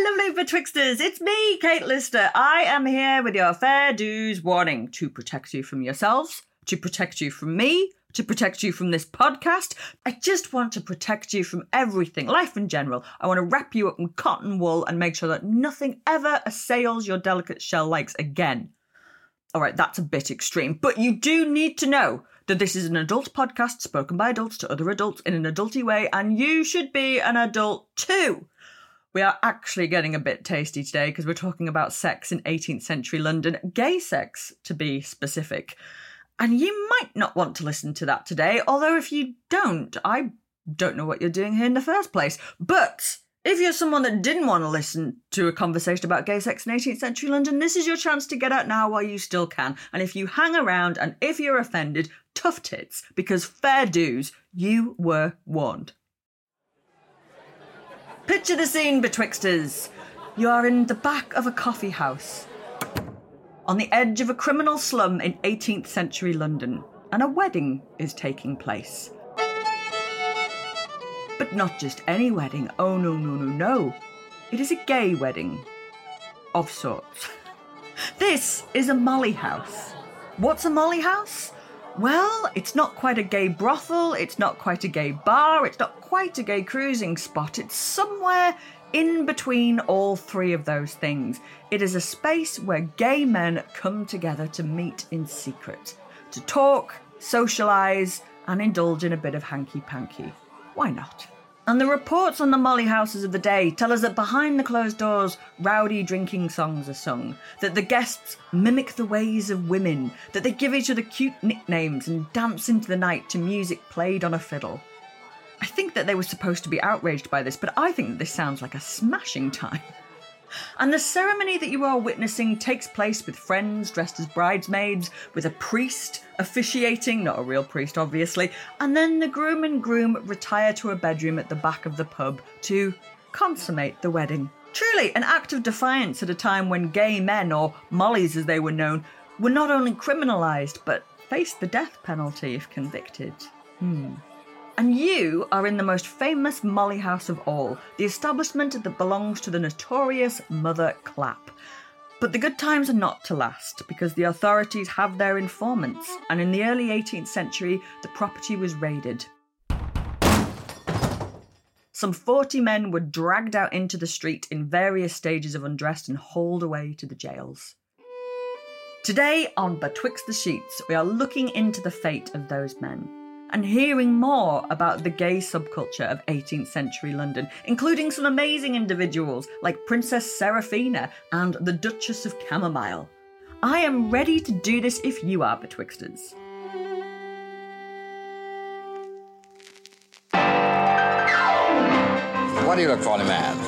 Hello, lovely betwixters. It's me, Kate Lister. I am here with your fair dues warning to protect you from yourselves, to protect you from me, to protect you from this podcast. I just want to protect you from everything, life in general. I want to wrap you up in cotton wool and make sure that nothing ever assails your delicate shell legs again. All right, that's a bit extreme, but you do need to know that this is an adult podcast spoken by adults to other adults in an adulty way, and you should be an adult too. We are actually getting a bit tasty today because we're talking about sex in 18th century London, gay sex to be specific. And you might not want to listen to that today, although if you don't, I don't know what you're doing here in the first place. But if you're someone that didn't want to listen to a conversation about gay sex in 18th century London, this is your chance to get out now while you still can. And if you hang around and if you're offended, tough tits, because fair dues, you were warned. Picture the scene, betwixters. You are in the back of a coffee house, on the edge of a criminal slum in 18th century London, and a wedding is taking place. But not just any wedding, oh no, no, no, no. It is a gay wedding. Of sorts. This is a molly house. What's a molly house? Well, it's not quite a gay brothel, it's not quite a gay bar, it's not quite a gay cruising spot, it's somewhere in between all three of those things. It is a space where gay men come together to meet in secret, to talk, socialise, and indulge in a bit of hanky panky. Why not? And the reports on the Molly houses of the day tell us that behind the closed doors, rowdy drinking songs are sung, that the guests mimic the ways of women, that they give each other cute nicknames and dance into the night to music played on a fiddle. I think that they were supposed to be outraged by this, but I think that this sounds like a smashing time. And the ceremony that you are witnessing takes place with friends dressed as bridesmaids, with a priest officiating, not a real priest, obviously, and then the groom and groom retire to a bedroom at the back of the pub to consummate the wedding. Truly, an act of defiance at a time when gay men, or mollies as they were known, were not only criminalised, but faced the death penalty if convicted. Hmm. And you are in the most famous Molly house of all, the establishment that belongs to the notorious Mother Clap. But the good times are not to last because the authorities have their informants, and in the early 18th century, the property was raided. Some 40 men were dragged out into the street in various stages of undress and hauled away to the jails. Today on Betwixt the Sheets, we are looking into the fate of those men and hearing more about the gay subculture of 18th century London, including some amazing individuals like Princess Seraphina and the Duchess of Chamomile. I am ready to do this if you are, Betwixters. What do you look for in a man?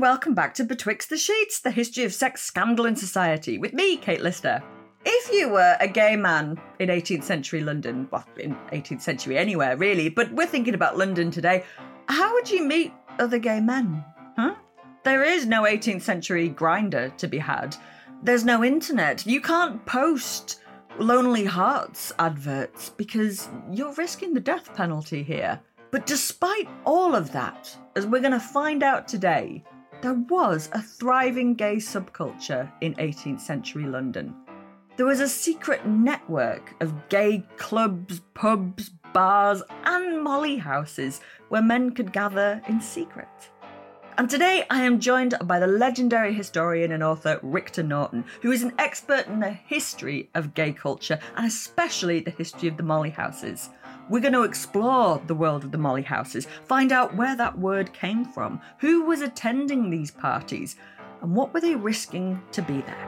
And welcome back to Betwixt the Sheets, the history of sex scandal in society, with me, Kate Lister. If you were a gay man in 18th century London, well, in 18th century anywhere, really, but we're thinking about London today, how would you meet other gay men? Huh? There is no 18th century Grindr to be had. There's no internet. You can't post Lonely Hearts adverts because you're risking the death penalty here. But despite all of that, as we're going to find out today, there was a thriving gay subculture in 18th century London. There was a secret network of gay clubs, pubs, bars, and molly houses where men could gather in secret. And today I am joined by the legendary historian and author Rictor Norton, who is an expert in the history of gay culture and especially the history of the molly houses. We're going to explore the world of the molly houses, find out where that word came from, who was attending these parties, and what were they risking to be there.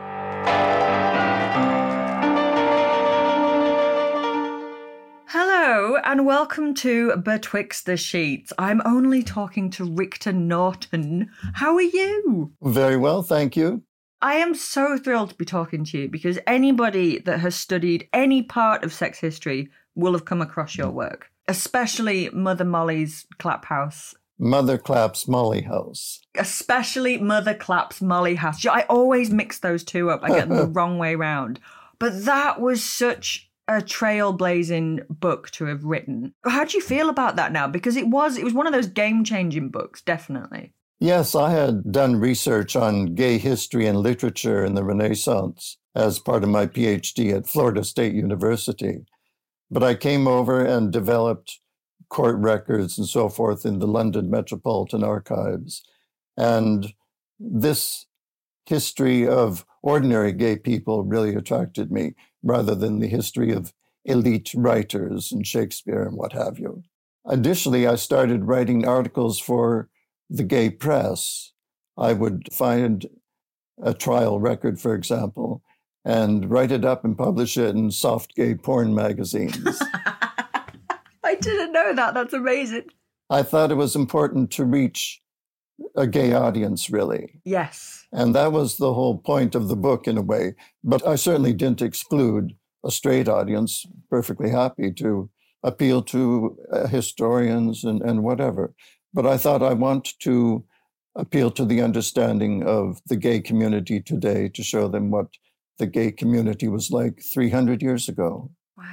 Hello and welcome to Betwixt the Sheets. I'm only talking to Rictor Norton. How are you? Very well, thank you. I am so thrilled to be talking to you because anybody that has studied any part of sex history will have come across your work, especially Mother Molly's Clap House. Mother Clap's Molly House. Especially Mother Clap's Molly House. I always mix those two up. I get them the wrong way round. But that was such a trailblazing book to have written. How do you feel about that now? Because it was it was one of those game-changing books, definitely. Yes, I had done research on gay history and literature in the Renaissance as part of my PhD at Florida State University. But I came over and developed court records and so forth in the London Metropolitan Archives. And this history of ordinary gay people really attracted me rather than the history of elite writers and Shakespeare and what have you. Additionally, I started writing articles for the gay press. I would find a trial record, for example, and write it up and publish it in soft gay porn magazines. I didn't know that. That's amazing. I thought it was important to reach a gay audience, really. Yes. And that was the whole point of the book, in a way. But I certainly didn't exclude a straight audience, perfectly happy to appeal to uh, historians and, and whatever. But I thought I want to appeal to the understanding of the gay community today to show them what the gay community was like 300 years ago. Wow.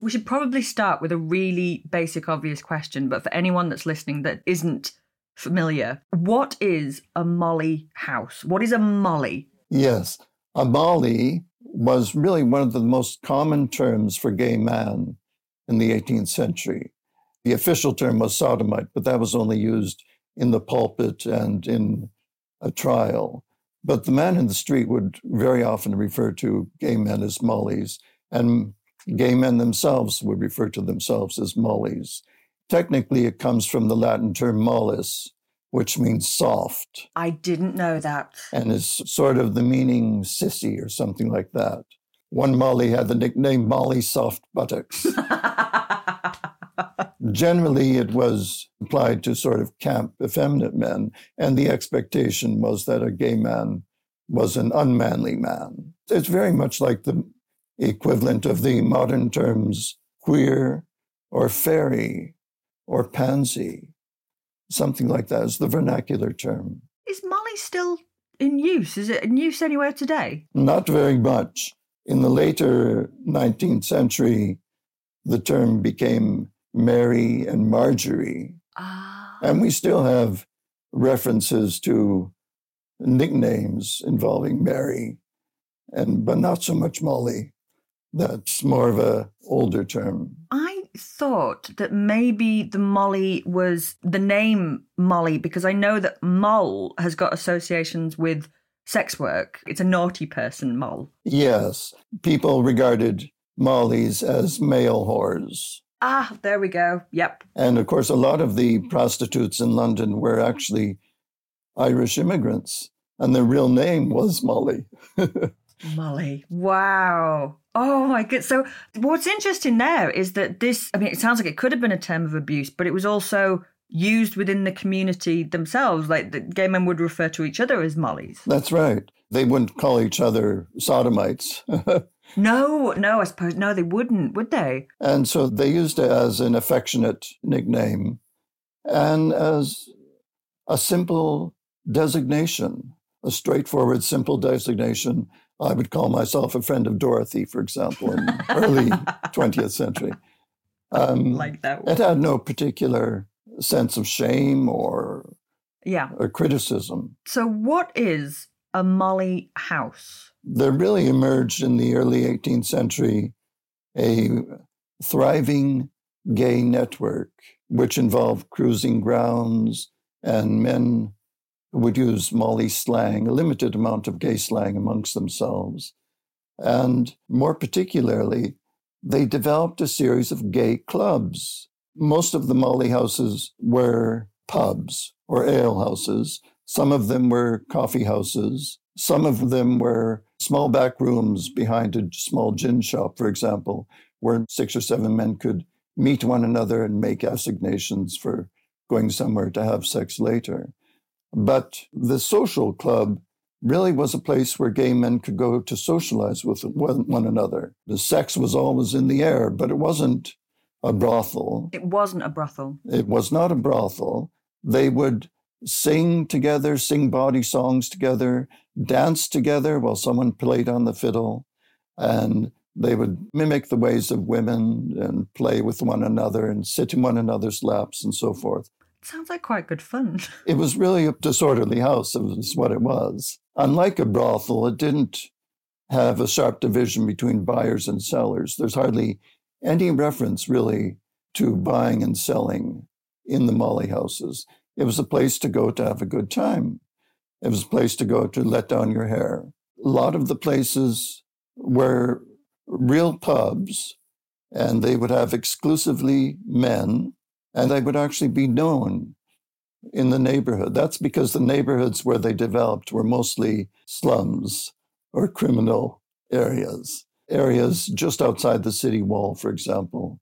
We should probably start with a really basic, obvious question, but for anyone that's listening that isn't familiar, what is a Molly house? What is a Molly? Yes, a Molly was really one of the most common terms for gay man in the 18th century. The official term was sodomite, but that was only used in the pulpit and in a trial. But the man in the street would very often refer to gay men as mollies, and gay men themselves would refer to themselves as mollies. Technically, it comes from the Latin term mollis, which means soft, I didn't know that. and is sort of the meaning sissy or something like that. One Molly had the nickname Molly Soft Buttocks. Generally, it was applied to sort of camp, effeminate men, and the expectation was that a gay man was an unmanly man. It's very much like the equivalent of the modern terms queer or fairy or pansy. Something like that is the vernacular term. is Molly still in use? Is it in use anywhere today? Not very much. In the later 19th century, the term became Mary and Marjorie. Ah. And we still have references to nicknames involving Mary, and but not so much Molly. That's more of a older term. I thought that maybe the Molly was the name Molly because I know that Moll has got associations with sex work. It's a naughty person, Moll. Yes, people regarded Mollies as male whores. Ah, there we go. Yep. And of course, a lot of the prostitutes in London were actually Irish immigrants, and their real name was Molly. Molly. Wow. Oh my god. So what's interesting there is that this I mean it sounds like it could have been a term of abuse, but it was also used within the community themselves. Like the gay men would refer to each other as mollies. That's right. They wouldn't call each other sodomites. no, no, I suppose no, they wouldn't, would they? And so they used it as an affectionate nickname and as a simple designation, a straightforward, simple designation I would call myself a friend of Dorothy, for example, in early 20th century. Um, like that. One. It had no particular sense of shame or yeah or criticism. So, what is a Molly house? There really emerged in the early 18th century a thriving gay network, which involved cruising grounds and men would use Molly slang, a limited amount of gay slang amongst themselves. And more particularly, they developed a series of gay clubs. Most of the Molly houses were pubs or ale houses. Some of them were coffee houses. Some of them were small back rooms behind a small gin shop, for example, where six or seven men could meet one another and make assignations for going somewhere to have sex later. But the social club really was a place where gay men could go to socialize with one another. The sex was always in the air, but it wasn't a brothel. It wasn't a brothel. It was not a brothel. They would sing together, sing body songs together, dance together while someone played on the fiddle, and they would mimic the ways of women and play with one another and sit in one another's laps and so forth. Sounds like quite good fun. it was really a disorderly house, is what it was. Unlike a brothel, it didn't have a sharp division between buyers and sellers. There's hardly any reference really to buying and selling in the Molly houses. It was a place to go to have a good time. It was a place to go to let down your hair. A lot of the places were real pubs, and they would have exclusively men and they would actually be known in the neighborhood. That's because the neighborhoods where they developed were mostly slums or criminal areas, areas just outside the city wall, for example,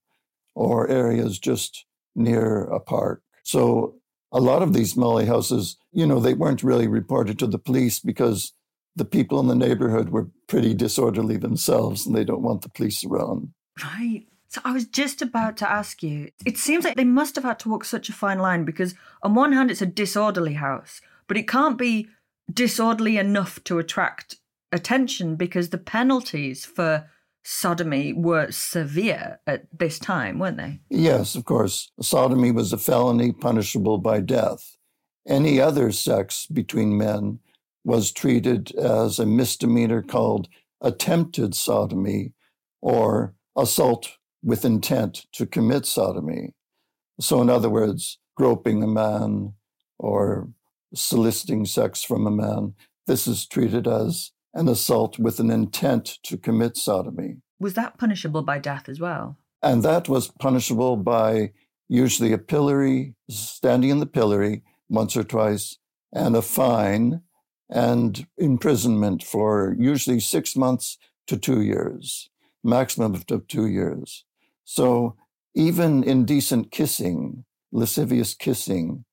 or areas just near a park. So a lot of these Molly houses, you know, they weren't really reported to the police because the people in the neighborhood were pretty disorderly themselves and they don't want the police around. Right. So I was just about to ask you. It seems like they must have had to walk such a fine line because, on one hand, it's a disorderly house, but it can't be disorderly enough to attract attention because the penalties for sodomy were severe at this time, weren't they? Yes, of course. Sodomy was a felony punishable by death. Any other sex between men was treated as a misdemeanor called attempted sodomy or assault with intent to commit sodomy. So, in other words, groping a man or soliciting sex from a man, this is treated as an assault with an intent to commit sodomy. Was that punishable by death as well? And that was punishable by usually a pillory, standing in the pillory once or twice, and a fine and imprisonment for usually six months to two years, maximum of two years. So even indecent kissing, lascivious kissing,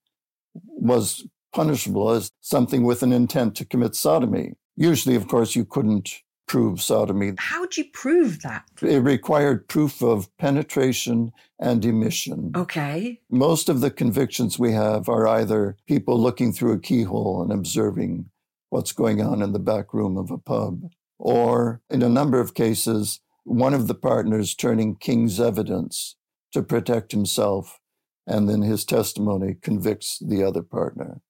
was punishable as something with an intent to commit sodomy. Usually, of course, you couldn't prove sodomy. How'd you prove that? It required proof of penetration and emission. Okay. Most of the convictions we have are either people looking through a keyhole and observing what's going on in the back room of a pub, or in a number of cases, one of the partners turning king's evidence to protect himself, and then his testimony convicts the other partner.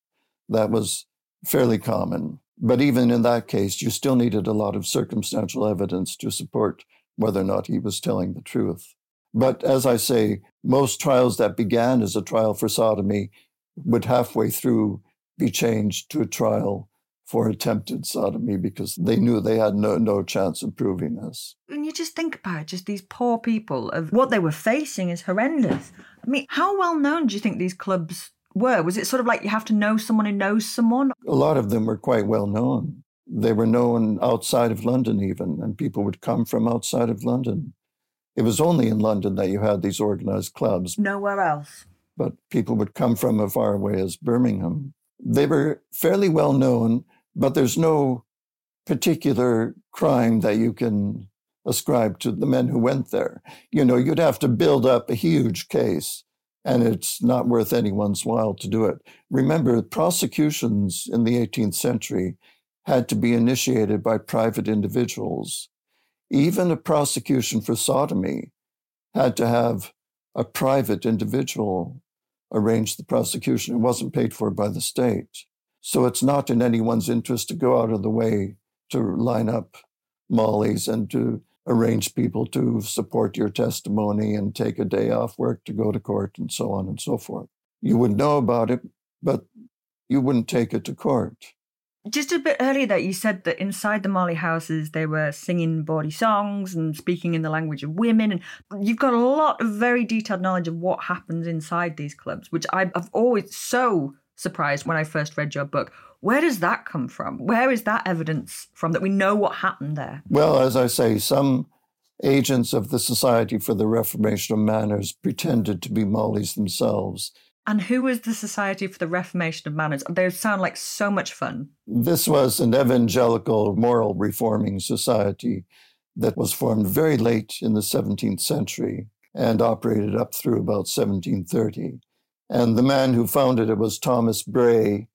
That was fairly common. But even in that case, you still needed a lot of circumstantial evidence to support whether or not he was telling the truth. But as I say, most trials that began as a trial for sodomy would halfway through be changed to a trial for attempted sodomy because they knew they had no, no chance of proving this. When you just think about it, just these poor people of what they were facing is horrendous. I mean, how well known do you think these clubs were? Was it sort of like you have to know someone who knows someone? A lot of them were quite well known. They were known outside of London, even, and people would come from outside of London. It was only in London that you had these organized clubs. Nowhere else. But people would come from as far away as Birmingham. They were fairly well known, but there's no particular crime that you can ascribe to the men who went there. You know, you'd have to build up a huge case, and it's not worth anyone's while to do it. Remember, prosecutions in the 18th century had to be initiated by private individuals. Even a prosecution for sodomy had to have a private individual arrange the prosecution. It wasn't paid for by the state. So it's not in anyone's interest to go out of the way to line up mollies and to arrange people to support your testimony and take a day off work to go to court and so on and so forth. You would know about it, but you wouldn't take it to court. Just a bit earlier, that you said that inside the Molly houses they were singing bawdy songs and speaking in the language of women, and you've got a lot of very detailed knowledge of what happens inside these clubs, which I've always so surprised when I first read your book. Where does that come from? Where is that evidence from that we know what happened there? Well, as I say, some agents of the Society for the Reformation of Manners pretended to be Mollies themselves and who was the Society for the Reformation of Manners? They sound like so much fun. This was an evangelical moral reforming society that was formed very late in the 17th century and operated up through about 1730. And the man who founded it was Thomas Bray,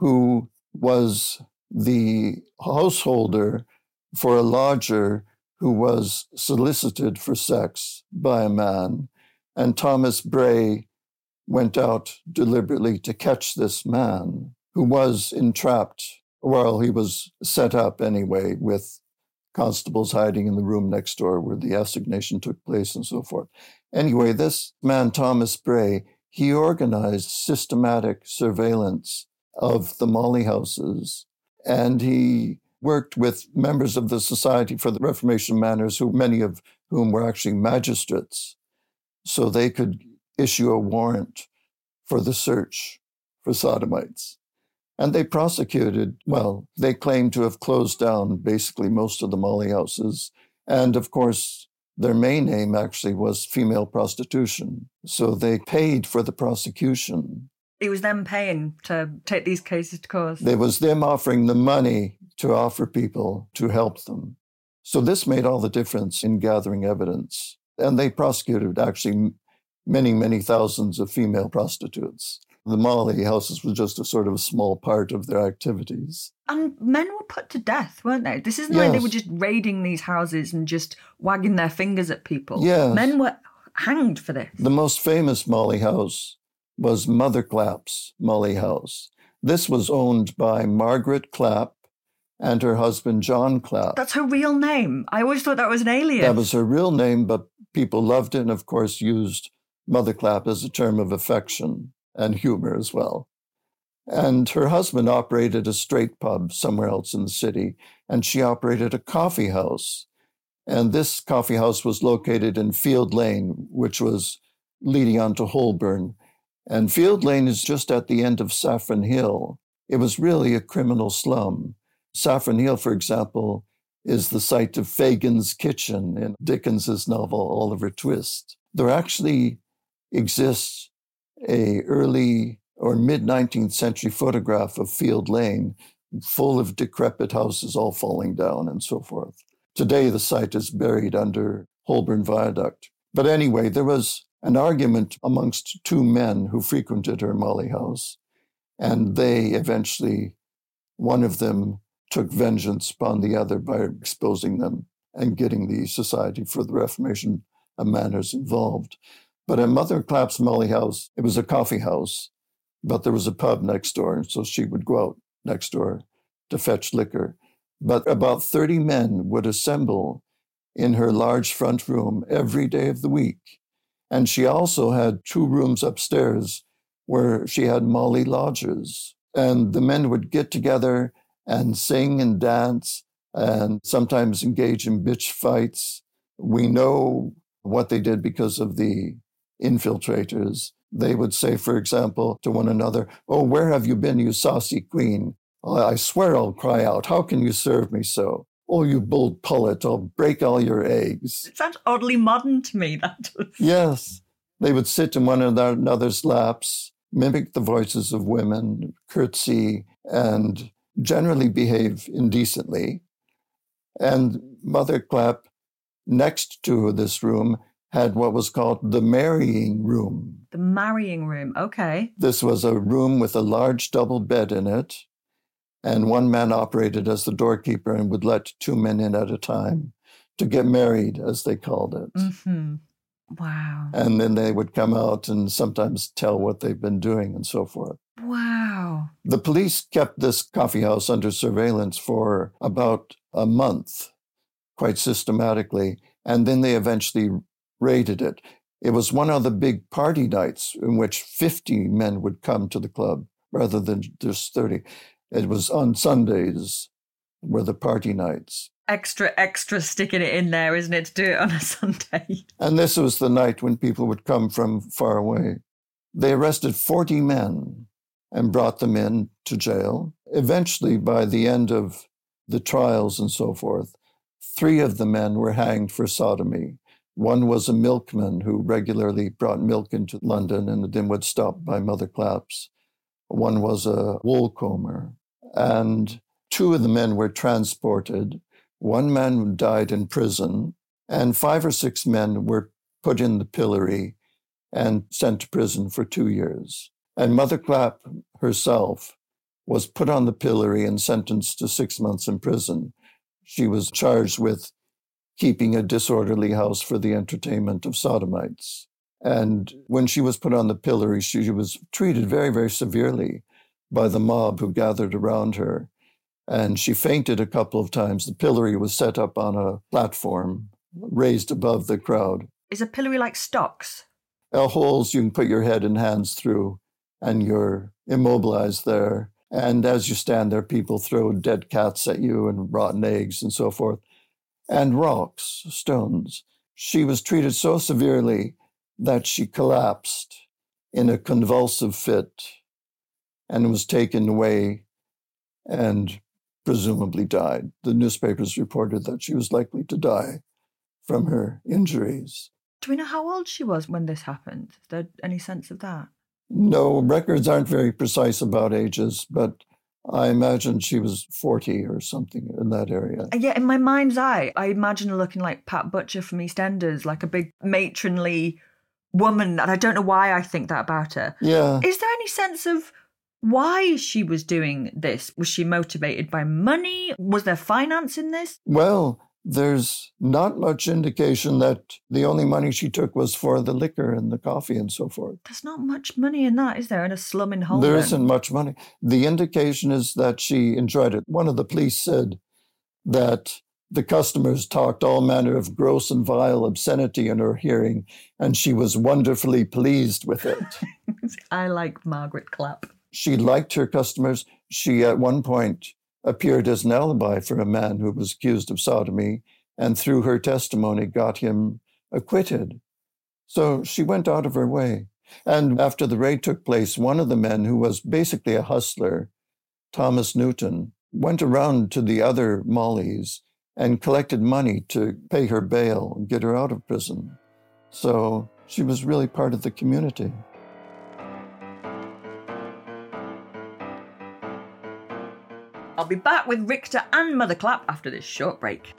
who was the householder for a lodger who was solicited for sex by a man. And Thomas Bray went out deliberately to catch this man who was entrapped. Well, he was set up anyway with constables hiding in the room next door where the assignation took place and so forth. Anyway, this man, Thomas Bray, he organized systematic surveillance of the Molly houses and he worked with members of the Society for the Reformation Manners, who many of whom were actually magistrates, so they could issue a warrant for the search for sodomites. And they prosecuted, well, they claimed to have closed down basically most of the molly houses. And of course, their main aim actually was female prostitution. So they paid for the prosecution. It was them paying to take these cases to court. It was them offering the money to offer people to help them. So this made all the difference in gathering evidence. And they prosecuted actually many, many thousands of female prostitutes. The Molly houses were just a sort of a small part of their activities. And men were put to death, weren't they? This isn't yes. like they were just raiding these houses and just wagging their fingers at people. Yes. Men were hanged for this. The most famous Molly house was Mother Clap's Molly House. This was owned by Margaret Clap and her husband John Clap. That's her real name. I always thought that was an alien. That was her real name, but people loved it and, of course, used Mother Clap as a term of affection and humor as well. And her husband operated a straight pub somewhere else in the city, and she operated a coffee house. And this coffee house was located in Field Lane, which was leading onto Holborn. And Field Lane is just at the end of Saffron Hill. It was really a criminal slum. Saffron Hill, for example, is the site of Fagin's Kitchen in Dickens's novel Oliver Twist. There actually exists a early or mid 19th century photograph of Field Lane full of decrepit houses all falling down and so forth. Today, the site is buried under Holborn Viaduct. But anyway, there was an argument amongst two men who frequented her Molly house, and they eventually, one of them took vengeance upon the other by exposing them and getting the Society for the Reformation of Manners involved. But at Mother Clap's Molly House, it was a coffee house, but there was a pub next door. And so she would go out next door to fetch liquor. But about 30 men would assemble in her large front room every day of the week. And she also had two rooms upstairs where she had Molly lodgers. And the men would get together and sing and dance and sometimes engage in bitch fights. We know what they did because of the infiltrators. They would say, for example, to one another, Oh, where have you been, you saucy queen? I swear I'll cry out, How can you serve me so? Oh, you bold pullet, I'll break all your eggs. It sounds oddly modern to me, that does. Yes. They would sit in one another's laps, mimic the voices of women, curtsy, and generally behave indecently. And Mother Clap, next to this room, had what was called the marrying room. The marrying room, okay. This was a room with a large double bed in it, and one man operated as the doorkeeper and would let two men in at a time to get married, as they called it. Mm-hmm. Wow. And then they would come out and sometimes tell what they've been doing and so forth. Wow. The police kept this coffee house under surveillance for about a month, quite systematically, and then they eventually raided it. It was one of the big party nights in which 50 men would come to the club rather than just 30. It was on Sundays were the party nights. Extra, extra sticking it in there, isn't it, to do it on a Sunday? And this was the night when people would come from far away. They arrested 40 men and brought them in to jail. Eventually, by the end of the trials and so forth, three of the men were hanged for sodomy. One was a milkman who regularly brought milk into London and then would stop by Mother Clap's. One was a wool comber. And two of the men were transported. One man died in prison, and five or six men were put in the pillory and sent to prison for two years. And Mother Clap herself was put on the pillory and sentenced to six months in prison. She was charged with keeping a disorderly house for the entertainment of sodomites. And when she was put on the pillory, she was treated very, very severely by the mob who gathered around her. And she fainted a couple of times. The pillory was set up on a platform raised above the crowd. Is a pillory like stocks? Uh, holes you can put your head and hands through, and you're immobilized there. And as you stand there, people throw dead cats at you and rotten eggs and so forth and rocks, stones. She was treated so severely that she collapsed in a convulsive fit and was taken away and presumably died. The newspapers reported that she was likely to die from her injuries. Do we know how old she was when this happened? Is there any sense of that? No, records aren't very precise about ages, but I imagine she was 40 or something in that area. Uh, and yet, in my mind's eye, I imagine her looking like Pat Butcher from EastEnders, like a big matronly woman. And I don't know why I think that about her. Yeah. Is there any sense of why she was doing this? Was she motivated by money? Was there finance in this? Well, there's not much indication that the only money she took was for the liquor and the coffee and so forth. There's not much money in that, is there, in a slum in Holborn? There isn't much money. The indication is that she enjoyed it. One of the police said that the customers talked all manner of gross and vile obscenity in her hearing, and she was wonderfully pleased with it. I like Margaret Clap. She liked her customers. She, at one point, appeared as an alibi for a man who was accused of sodomy, and through her testimony got him acquitted. So she went out of her way. And after the raid took place, one of the men, who was basically a hustler, Thomas Newton, went around to the other Mollies and collected money to pay her bail and get her out of prison. So she was really part of the community. I'll be back with Rictor and Mother Clap after this short break.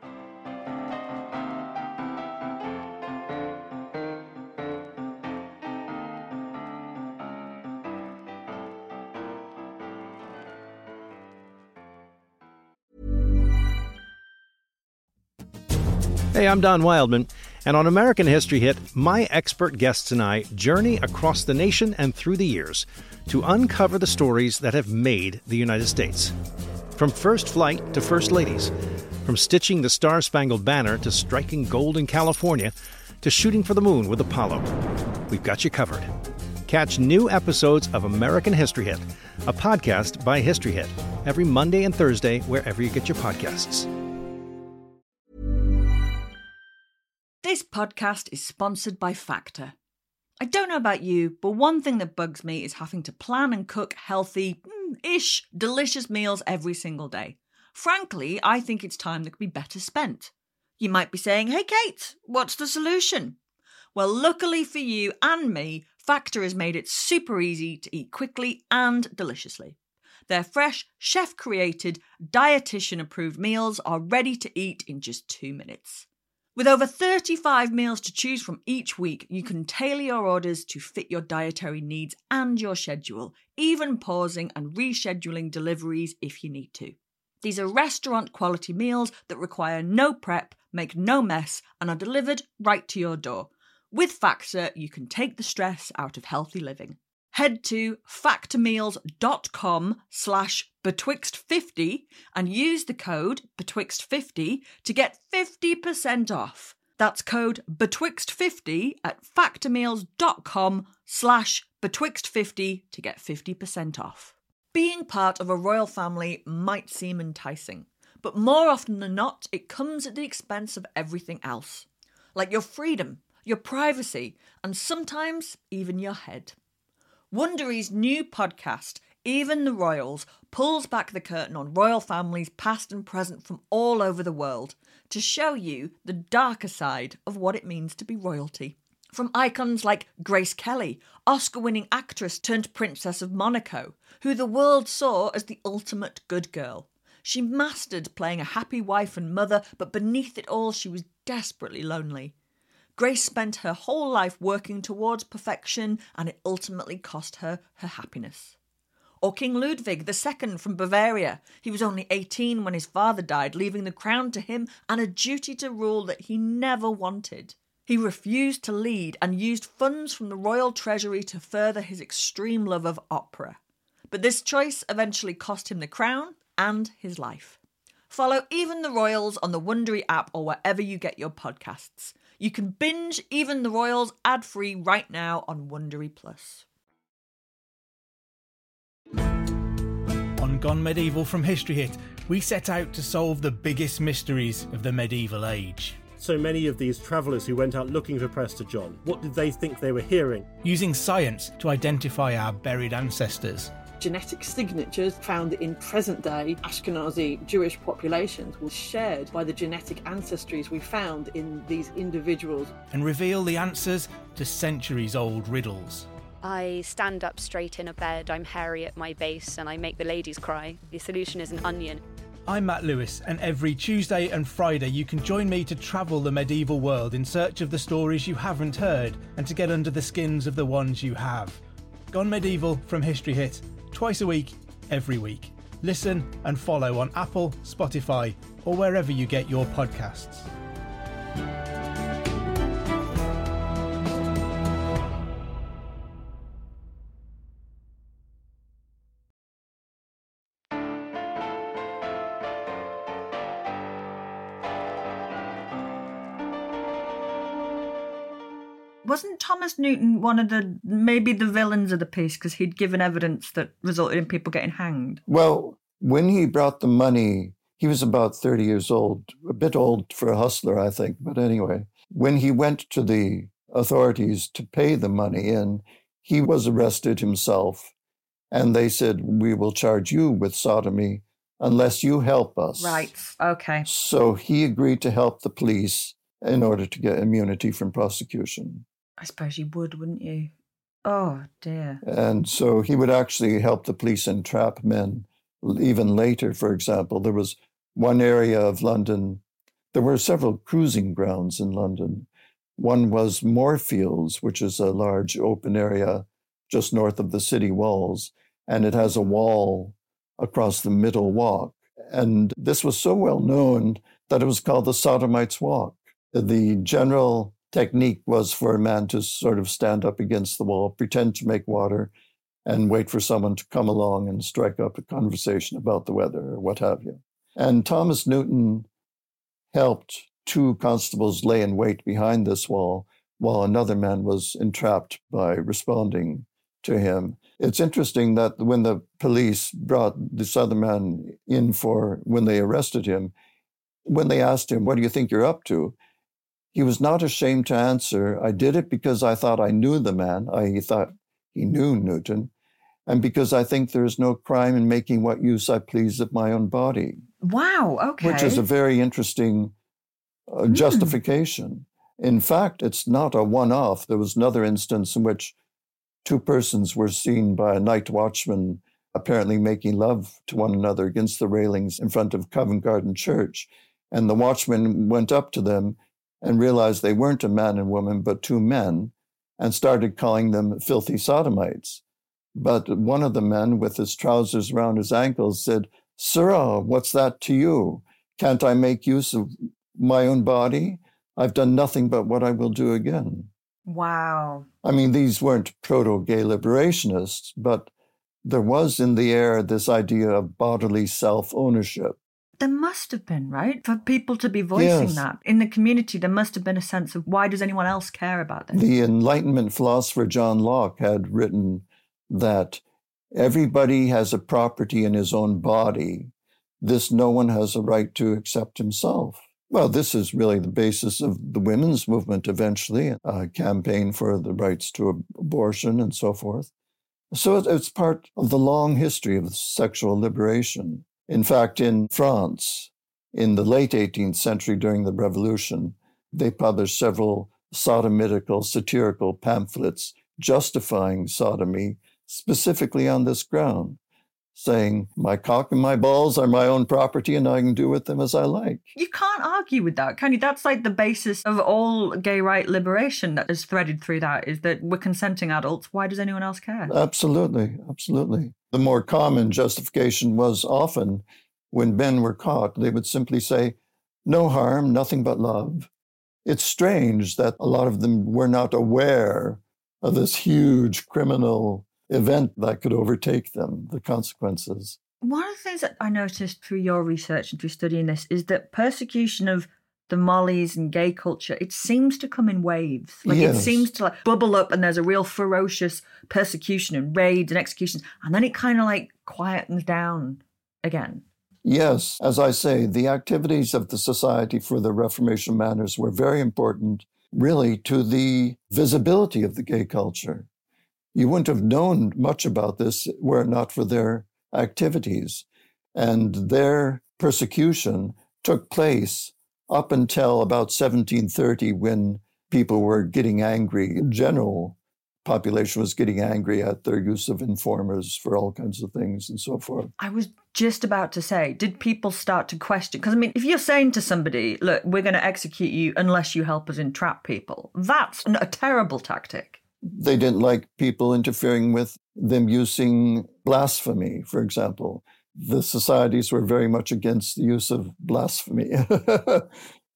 Hey, I'm Don Wildman, and on American History Hit, my expert guests and I journey across the nation and through the years to uncover the stories that have made the United States. From first flight to first ladies, From stitching the Star Spangled Banner to striking gold in California to shooting for the moon with Apollo, we've got you covered. Catch new episodes of American History Hit, a podcast by History Hit, every Monday and Thursday wherever you get your podcasts. This podcast is sponsored by Factor. I don't know about you, but one thing that bugs me is having to plan and cook healthy, ish, delicious meals every single day. Frankly, I think it's time that could be better spent. You might be saying, hey, Kate, what's the solution? Well, luckily for you and me, Factor has made it super easy to eat quickly and deliciously. Their fresh, chef created, dietitian approved meals are ready to eat in just two minutes. With over 35 meals to choose from each week, you can tailor your orders to fit your dietary needs and your schedule, even pausing and rescheduling deliveries if you need to. These are restaurant quality meals that require no prep, make no mess, and are delivered right to your door. With Factor, you can take the stress out of healthy living. Head to factormeals.com slash betwixt50 and use the code betwixt50 to get 50% off. That's code betwixt50 at factormeals.com slash betwixt50 to get 50% off. Being part of a royal family might seem enticing, but more often than not, it comes at the expense of everything else, like your freedom, your privacy, and sometimes even your head. Wondery's new podcast, Even the Royals, pulls back the curtain on royal families past and present from all over the world to show you the darker side of what it means to be royalty. From icons like Grace Kelly, Oscar winning actress turned Princess of Monaco, who the world saw as the ultimate good girl. She mastered playing a happy wife and mother, but beneath it all, she was desperately lonely. Grace spent her whole life working towards perfection, and it ultimately cost her her happiness. Or King Ludwig II from Bavaria. He was only 18 when his father died, leaving the crown to him and a duty to rule that he never wanted. He refused to lead and used funds from the royal treasury to further his extreme love of opera. But this choice eventually cost him the crown and his life. Follow Even the Royals on the Wondery app or wherever you get your podcasts. You can binge Even the Royals ad free right now on Wondery Plus. On Gone Medieval from History Hit, we set out to solve the biggest mysteries of the medieval age. So many of these travellers who went out looking for Prester John, what did they think they were hearing? Using science to identify our buried ancestors genetic signatures found in present day Ashkenazi Jewish populations were shared by the genetic ancestries we found in these individuals. And reveal the answers to centuries old riddles. I stand up straight in a bed, I'm hairy at my base, and I make the ladies cry. The solution is an onion. I'm Matt Lewis, and every Tuesday and Friday you can join me to travel the medieval world in search of the stories you haven't heard and to get under the skins of the ones you have. Gone Medieval from History Hit twice a week, every week. Listen and follow on Apple, Spotify, or wherever you get your podcasts. Wasn't Thomas Newton one of the maybe the villains of the piece because he'd given evidence that resulted in people getting hanged? Well, when he brought the money, he was about 30 years old, a bit old for a hustler, I think. But anyway, when he went to the authorities to pay the money in, he was arrested himself. And they said, We will charge you with sodomy unless you help us. Right. Okay. So he agreed to help the police in order to get immunity from prosecution. I suppose you would, wouldn't you? Oh, dear. And so he would actually help the police entrap men even later. For example, there was one area of London, there were several cruising grounds in London. One was Moorfields, which is a large open area just north of the city walls, and it has a wall across the middle walk. And this was so well known that it was called the Sodomites' Walk. The general technique was for a man to sort of stand up against the wall, pretend to make water, and wait for someone to come along and strike up a conversation about the weather or what have you. And Thomas Newton helped two constables lay in wait behind this wall while another man was entrapped by responding to him. It's interesting that when the police brought this other man in for when they arrested him, when they asked him, What do you think you're up to? He was not ashamed to answer, I did it because I thought I knew the man. I thought he knew Newton, and because I think there is no crime in making what use I please of my own body. Wow, okay. Which is a very interesting uh, mm. justification. In fact, it's not a one off. There was another instance in which two persons were seen by a night watchman apparently making love to one another against the railings in front of Covent Garden Church. And the watchman went up to them and realized they weren't a man and woman, but two men, and started calling them filthy sodomites. But one of the men, with his trousers around his ankles, said, Sirrah, what's that to you? Can't I make use of my own body? I've done nothing but what I will do again. Wow. I mean, these weren't proto gay liberationists, but there was in the air this idea of bodily self ownership. There must have been, right? For people to be voicing Yes. that. In the community, there must have been a sense of why does anyone else care about this? The Enlightenment philosopher John Locke had written that everybody has a property in his own body. This no one has a right to except himself. Well, this is really the basis of the women's movement eventually, a campaign for the rights to abortion and so forth. So it's part of the long history of sexual liberation. In fact, in France, in the late 18th century during the Revolution, they published several sodomitical, satirical pamphlets justifying sodomy specifically on this ground, saying, My cock and my balls are my own property and I can do with them as I like. You can't argue with that, can you? That's like the basis of all gay right liberation that is threaded through that is that we're consenting adults. Why does anyone else care? Absolutely, absolutely. The more common justification was often when men were caught, they would simply say, No harm, nothing but love. It's strange that a lot of them were not aware of this huge criminal event that could overtake them, the consequences. One of the things that I noticed through your research and through studying this is that persecution of the mollies and gay culture, it seems to come in waves. Like it seems to like bubble up and there's a real ferocious persecution and raids and executions. And then it kind of like quietens down again. Yes, as I say, the activities of the Society for the Reformation Manners were very important, really, to the visibility of the gay culture. You wouldn't have known much about this were it not for their activities. And their persecution took place up until about 1730 when people were getting angry. General population was getting angry at their use of informers for all kinds of things and so forth. I was just about to say, did people start to question? Because I mean, if you're saying to somebody, look, we're going to execute you unless you help us entrap people, that's a terrible tactic. they didn't like people interfering with them using blasphemy, for example. The societies were very much against the use of blasphemy.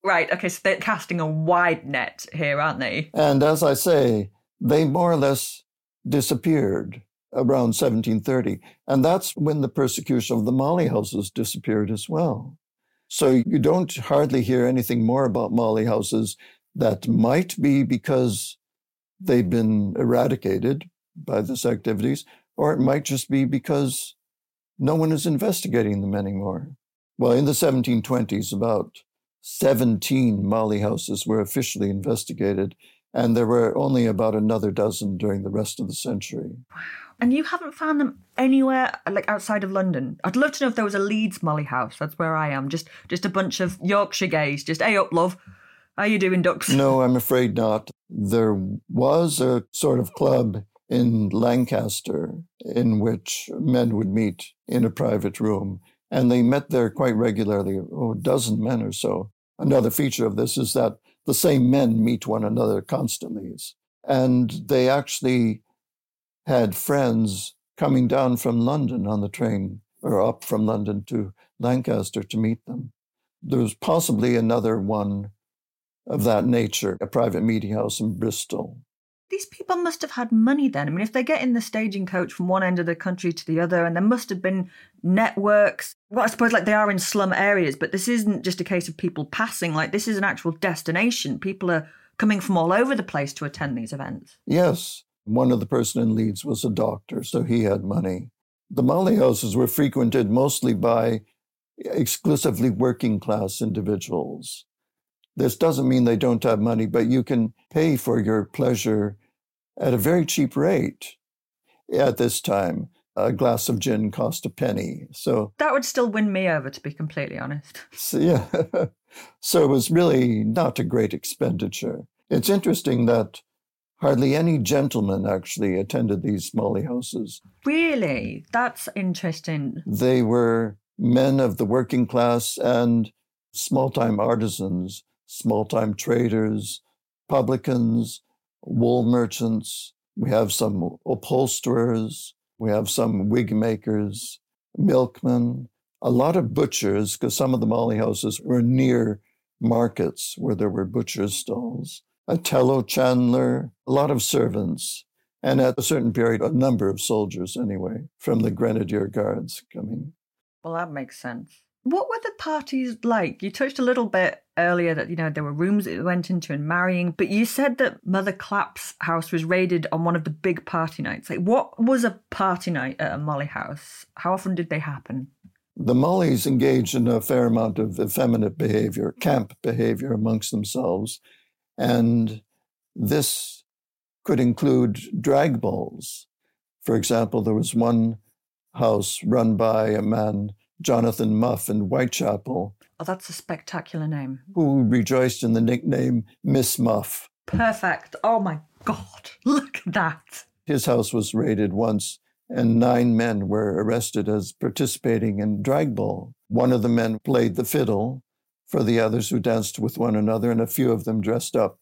Right, okay, so they're casting a wide net here, aren't they? and as I say, they more or less disappeared around 1730. And that's when the persecution of the Molly houses disappeared as well. So you don't hardly hear anything more about Molly houses that might be because they've been eradicated by this activities, or it might just be because no one is investigating them anymore. Well, in the 1720s, about 17 Molly houses were officially investigated, and there were only about another dozen during the rest of the century. Wow. And you haven't found them anywhere like outside of London. I'd love to know if there was a Leeds Molly House. That's where I am. Just just a bunch of Yorkshire gays. Just hey up, love. How you doing, ducks? No, I'm afraid not. There was a sort of club in Lancaster in which men would meet in a private room, and they met there quite regularly, oh, a dozen men or so. Another feature of this is that the same men meet one another constantly. And they actually had friends coming down from London on the train or up from London to Lancaster to meet them. There was possibly another one of that nature, a private meeting house in Bristol. These people must have had money then. I mean, if they get in the staging coach from one end of the country to the other, and there must have been networks. Well, I suppose like they are in slum areas, but this isn't just a case of people passing. Like, this is an actual destination. People are coming from all over the place to attend these events. Yes. One of the person in Leeds was a doctor, so he had money. The Molly houses were frequented mostly by exclusively working class individuals. This doesn't mean they don't have money, but you can pay for your pleasure at a very cheap rate at this time. A glass of gin cost a penny. So that would still win me over, to be completely honest. So, yeah. so it was really not a great expenditure. It's interesting that hardly any gentlemen actually attended these Molly houses. Really? That's interesting. They were men of the working class and small time artisans, small time traders, publicans, wool merchants. We have some upholsterers. We have some wig makers, milkmen, a lot of butchers, because some of the Molly houses were near markets where there were butcher's stalls, a tallow chandler, a lot of servants, and at a certain period, a number of soldiers anyway, from the Grenadier Guards coming. Well, that makes sense. What were the parties like? You touched a little bit earlier that, you know, there were rooms that went into and marrying, but you said that Mother Clapp's house was raided on one of the big party nights. Like, what was a party night at a Molly house? How often did they happen? The Mollys engaged in a fair amount of effeminate behavior, camp behavior amongst themselves. And this could include drag balls. For example, there was one house run by a man, Jonathan Muff, in Whitechapel. Oh, that's a spectacular name. Who rejoiced in the nickname Miss Muff. Perfect. Oh my God, look at that. His house was raided once, and nine men were arrested as participating in drag ball. One of the men played the fiddle for the others who danced with one another, and a few of them dressed up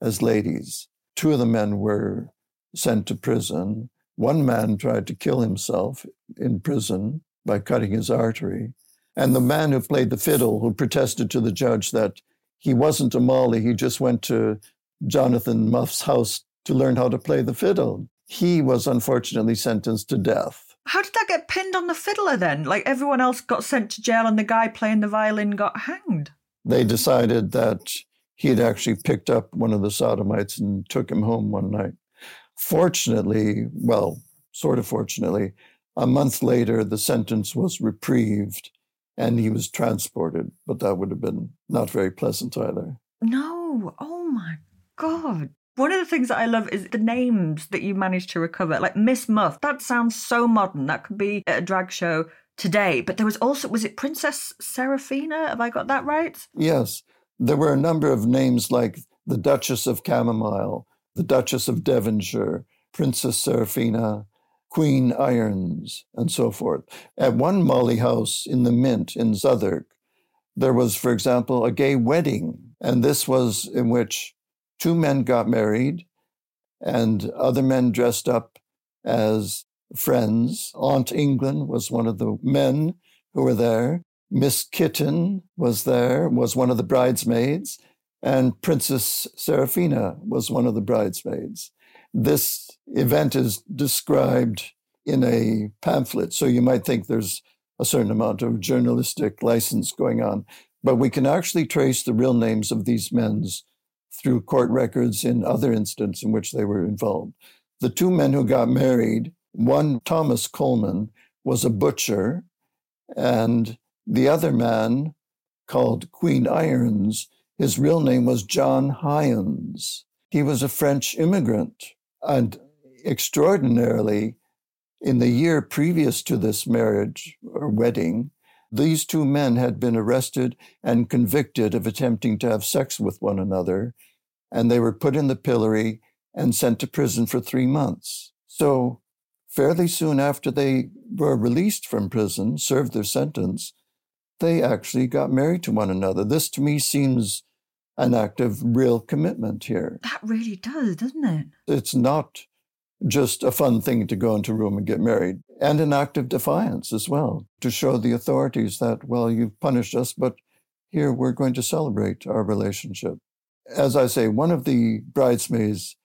as ladies. Two of the men were sent to prison. One man tried to kill himself in prison by cutting his artery. And the man who played the fiddle, who protested to the judge that he wasn't a Molly, he just went to Jonathan Muff's house to learn how to play the fiddle. He was unfortunately sentenced to death. How did that get pinned on the fiddler then? Like everyone else got sent to jail and the guy playing the violin got hanged? They decided that he had actually picked up one of the sodomites and took him home one night. Fortunately, well, sort of fortunately, a month later, the sentence was reprieved and he was transported, but that would have been not very pleasant either. No. Oh my God. One of the things that I love is the names that you managed to recover. Like Miss Muff, that sounds so modern. That could be at a drag show today. But there was also, was it Princess Seraphina? Have I got that right? Yes. There were a number of names like the Duchess of Camomile, the Duchess of Devonshire, Princess Seraphina, Queen Irons, and so forth. At one Molly house in the Mint in Southwark, there was, for example, a gay wedding. And this was in which two men got married and other men dressed up as friends. Aunt England was one of the men who were there. Miss Kitten was there, was one of the bridesmaids, and Princess Seraphina was one of the bridesmaids. This event is described in a pamphlet, so you might think there's a certain amount of journalistic license going on. But we can actually trace the real names of these men's through court records in other instances in which they were involved. The two men who got married, one, Thomas Coleman, was a butcher, and the other man, called Queen Irons, his real name was John Hyans. He was a French immigrant. And extraordinarily, in the year previous to this marriage or wedding, these two men had been arrested and convicted of attempting to have sex with one another, and they were put in the pillory and sent to prison for three months. So, fairly soon after they were released from prison, served their sentence, they actually got married to one another. This to me seems an act of real commitment here. That really does, doesn't it? It's not just a fun thing to go into a room and get married, and an act of defiance as well, to show the authorities that, well, you've punished us, but here we're going to celebrate our relationship. As I say, one of the bridesmaids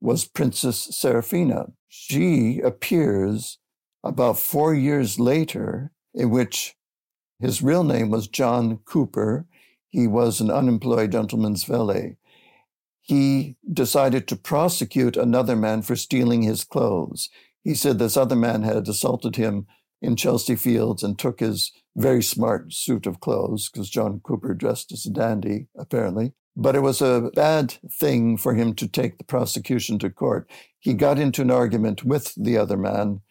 was Princess Seraphina. She appears about four years later, in which his real name was John Cooper. He was an unemployed gentleman's valet. He decided to prosecute another man for stealing his clothes. He said this other man had assaulted him in Chelsea Fields and took his very smart suit of clothes because John Cooper dressed as a dandy, apparently. But it was a bad thing for him to take the prosecution to court. He got into an argument with the other man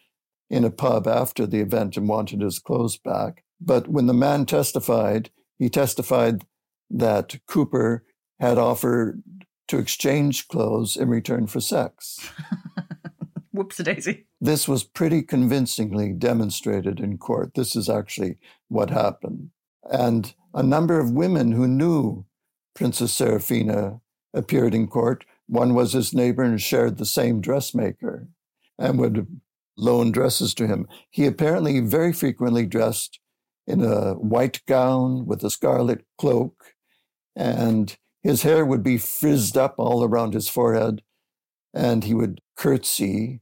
in a pub after the event and wanted his clothes back. But when the man testified, he testified that Cooper had offered to exchange clothes in return for sex. Whoops daisy. This was pretty convincingly demonstrated in court. This is actually what happened. And a number of women who knew Princess Seraphina appeared in court. One was his neighbor and shared the same dressmaker and would loan dresses to him. He apparently very frequently dressed in a white gown with a scarlet cloak, and his hair would be frizzed up all around his forehead, and he would curtsy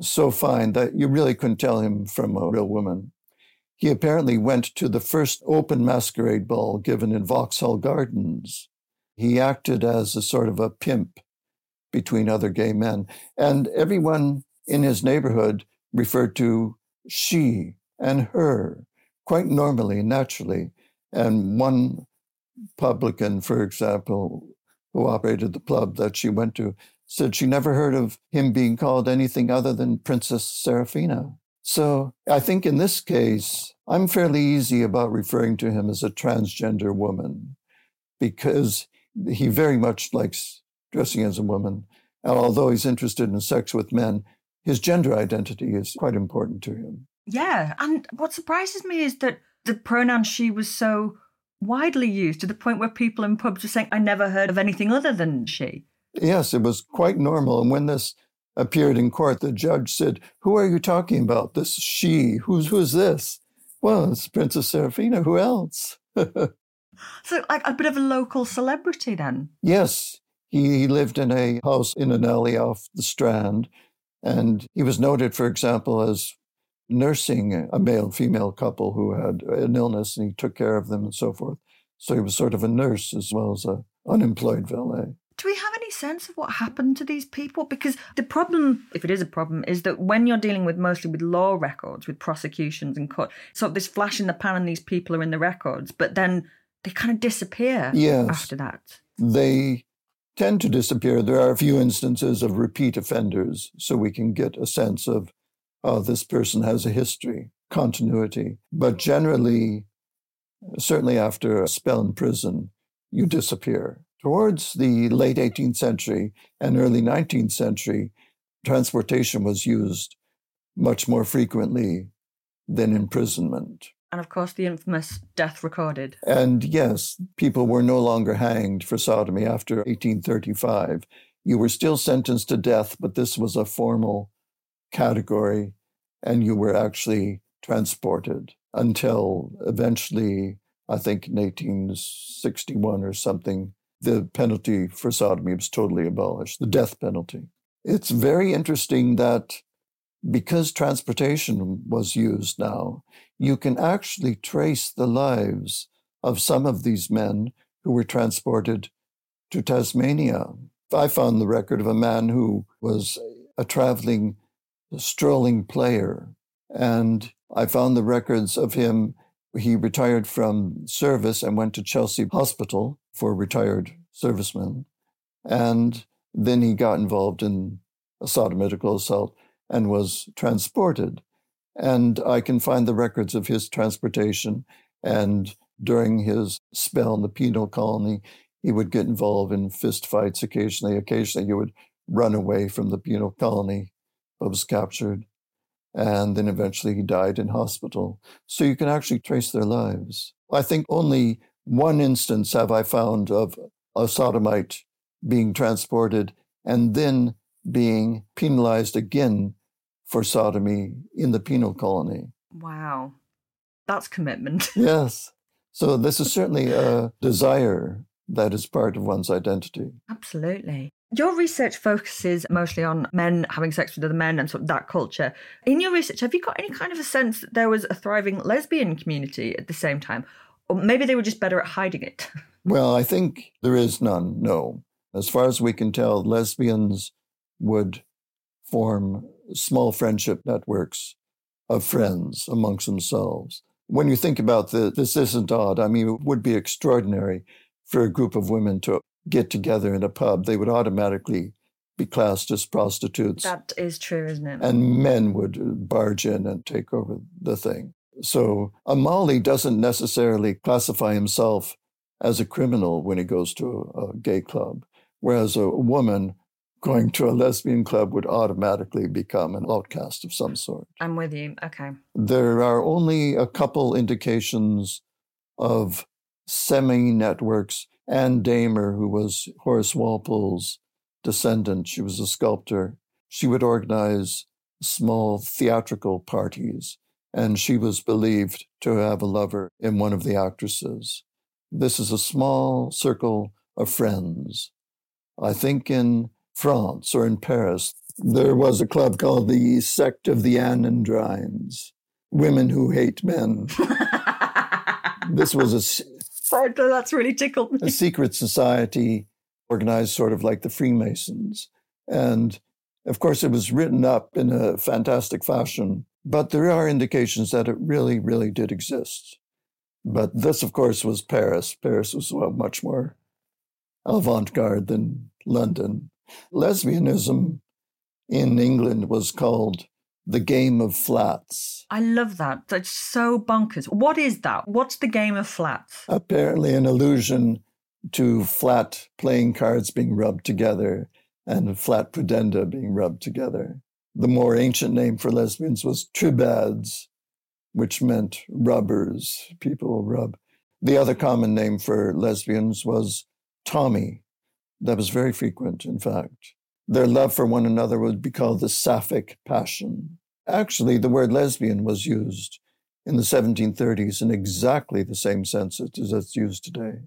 so fine that you really couldn't tell him from a real woman. He apparently went to the first open masquerade ball given in Vauxhall Gardens. He acted as a sort of a pimp between other gay men. And everyone in his neighborhood referred to she and her quite normally, naturally. And one publican, for example, who operated the club that she went to, said she never heard of him being called anything other than Princess Seraphina. So I think in this case, I'm fairly easy about referring to him as a transgender woman because he very much likes dressing as a woman. And although he's interested in sex with men, his gender identity is quite important to him. Yeah. And what surprises me is that the pronoun she was so widely used to the point where people in pubs were saying, I never heard of anything other than she. Yes, it was quite normal. And when this appeared in court, the judge said, Who are you talking about? This she. Who's who's this? Well, it's Princess Seraphina. Who else? So, like a bit of a local celebrity then? Yes. He, he lived in a house in an alley off the Strand. And he was noted, for example, as nursing a male female couple who had an illness and he took care of them and so forth. So he was sort of a nurse as well as an unemployed valet. Do we have any sense of what happened to these people? Because the problem, if it is a problem, is that when you're dealing with mostly with law records, with prosecutions and court, sort of this flash in the pan and these people are in the records, but then they kind of disappear yes, after that. They tend to disappear. There are a few instances of repeat offenders, so we can get a sense of, oh, this person has a history, continuity. But generally, certainly after a spell in prison, you disappear. Towards the late 18th century and early 19th century, transportation was used much more frequently than imprisonment and of course the infamous death recorded. And yes, people were no longer hanged for sodomy after 1835. You were still sentenced to death, but this was a formal category, and you were actually transported until eventually, I think in 1861 or something, the penalty for sodomy was totally abolished, the death penalty. It's very interesting that because transportation was used now, you can actually trace the lives of some of these men who were transported to Tasmania. I found the record of a man who was a traveling, strolling player, and I found the records of him. He retired from service and went to Chelsea Hospital for retired servicemen. And then he got involved in a sodomitical assault and was transported. And I can find the records of his transportation. And during his spell in the penal colony, he would get involved in fistfights occasionally. Occasionally, he would run away from the penal colony, but was captured. And then eventually he died in hospital. So you can actually trace their lives. I think only one instance have I found of a sodomite being transported and then being penalized again for sodomy in the penal colony. Wow. That's commitment. yes. So this is certainly a desire that is part of one's identity. Absolutely. Your research focuses mostly on men having sex with other men and sort of that culture. In your research, have you got any kind of a sense that there was a thriving lesbian community at the same time? Or maybe they were just better at hiding it? Well, I think there is none, no. As far as we can tell, lesbians would form small friendship networks of friends amongst themselves. When you think about the, this isn't odd. I mean, it would be extraordinary for a group of women to get together in a pub. They would automatically be classed as prostitutes. That is true, isn't it? And men would uh, barge in and take over the thing. So a Molly doesn't necessarily classify himself as a criminal when he goes to a, a gay club, whereas a woman going to a lesbian club would automatically become an outcast of some sort. I'm with you. Okay. There are only a couple indications of semi networks. Anne Damer, who was Horace Walpole's descendant, she was a sculptor. She would organize small theatrical parties, and she was believed to have a lover in one of the actresses. This is a small circle of friends. I think in France or in Paris, there was a club called the Sect of the Anandrines, women who hate men. this was a that's really tickled me. A secret society organized sort of like the Freemasons. And of course, it was written up in a fantastic fashion, but there are indications that it really, really did exist. But this, of course, was Paris. Paris was well, much more avant garde than London. Lesbianism in England was called the game of flats. I love that. That's so bonkers. What is that? What's the game of flats? Apparently, an allusion to flat playing cards being rubbed together and flat pudenda being rubbed together. The more ancient name for lesbians was tribades, which meant rubbers, people rub. The other common name for lesbians was Tommy. That was very frequent, in fact. Their love for one another would be called the sapphic passion. Actually, the word lesbian was used in the 1730s in exactly the same sense as it's used today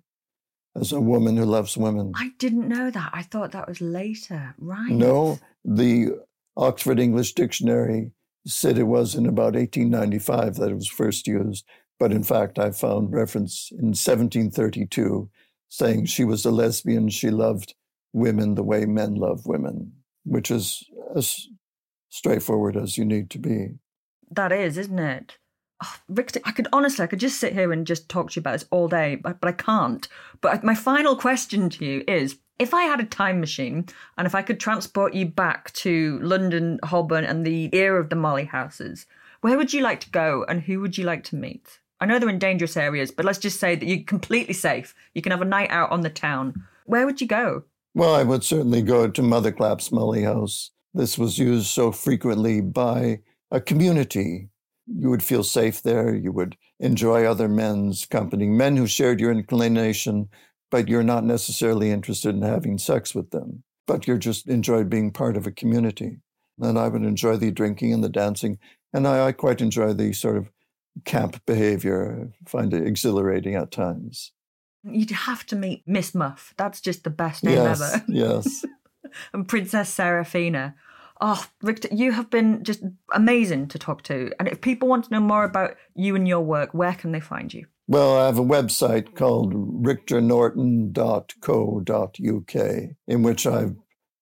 as a woman who loves women. I didn't know that. I thought that was later, right? No, the Oxford English Dictionary said it was in about 1895 that it was first used. But in fact, I found reference in 1732 saying she was a lesbian. She loved women the way men love women, which is as straightforward as you need to be. That is, isn't it? Oh, Rictor, I could honestly, I could just sit here and just talk to you about this all day, but, but I can't. But my final question to you is if I had a time machine and if I could transport you back to London, Holborn, and the era of the Molly houses, where would you like to go and who would you like to meet? I know they're in dangerous areas, but let's just say that you're completely safe. You can have a night out on the town. Where would you go? Well, I would certainly go to Mother Clapp's Molly House. This was used so frequently by a community. You would feel safe there. You would enjoy other men's company, men who shared your inclination, but you're not necessarily interested in having sex with them, but you're just enjoyed being part of a community. And I would enjoy the drinking and the dancing. And I, I quite enjoy the sort of camp behavior. I find it exhilarating at times. You'd have to meet Miss Muff. That's just the best name yes, ever. Yes. and Princess Seraphina. Oh, Rictor, you have been just amazing to talk to. And if people want to know more about you and your work, where can they find you? Well, I have a website called rictornorton.co.uk in which I've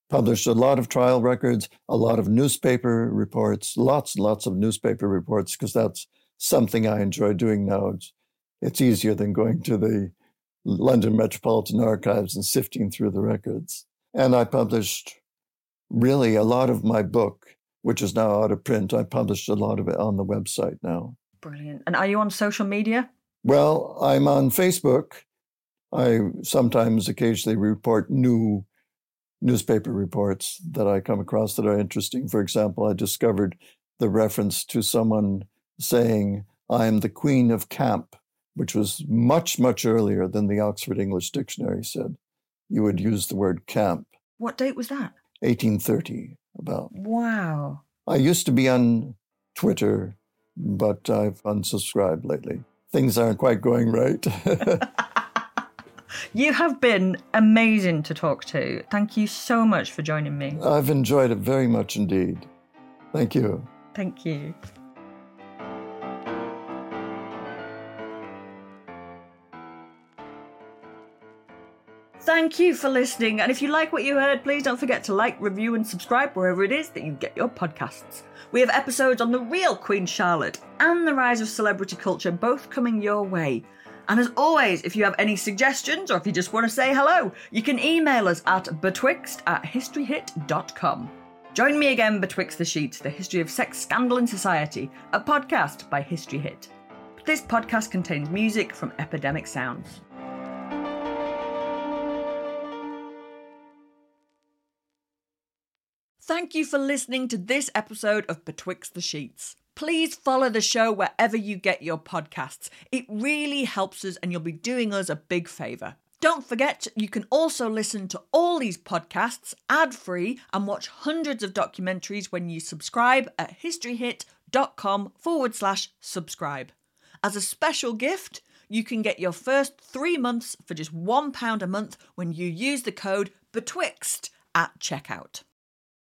published a lot of trial records, a lot of newspaper reports, lots and lots of newspaper reports, because that's something I enjoy doing now. It's, it's easier than going to the London Metropolitan Archives and sifting through the records. And I published really a lot of my book, which is now out of print. I published a lot of it on the website now. Brilliant. And are you on social media? Well, I'm on Facebook. I sometimes occasionally report new newspaper reports that I come across that are interesting. For example, I discovered the reference to someone saying, I am the queen of camp, which was much, much earlier than the Oxford English Dictionary said. You would use the word camp. What date was that? 1830, about. Wow. I used to be on Twitter, but I've unsubscribed lately. Things aren't quite going right. You have been amazing to talk to. Thank you so much for joining me. I've enjoyed it very much indeed. Thank you. Thank you. Thank you for listening. And if you like what you heard, please don't forget to like, review, and subscribe wherever it is that you get your podcasts. We have episodes on the real Queen Charlotte and the rise of celebrity culture both coming your way. And as always, if you have any suggestions or if you just want to say hello, you can email us at betwixt at historyhit.com. Join me again betwixt the sheets, the history of sex scandal in society, a podcast by History Hit. This podcast contains music from Epidemic Sounds. Thank you for listening to this episode of Betwixt the Sheets. Please follow the show wherever you get your podcasts. It really helps us and you'll be doing us a big favour. Don't forget, you can also listen to all these podcasts ad free and watch hundreds of documentaries when you subscribe at historyhit.com forward slash subscribe. As a special gift, you can get your first three months for just £1 a month when you use the code BETWIXT at checkout.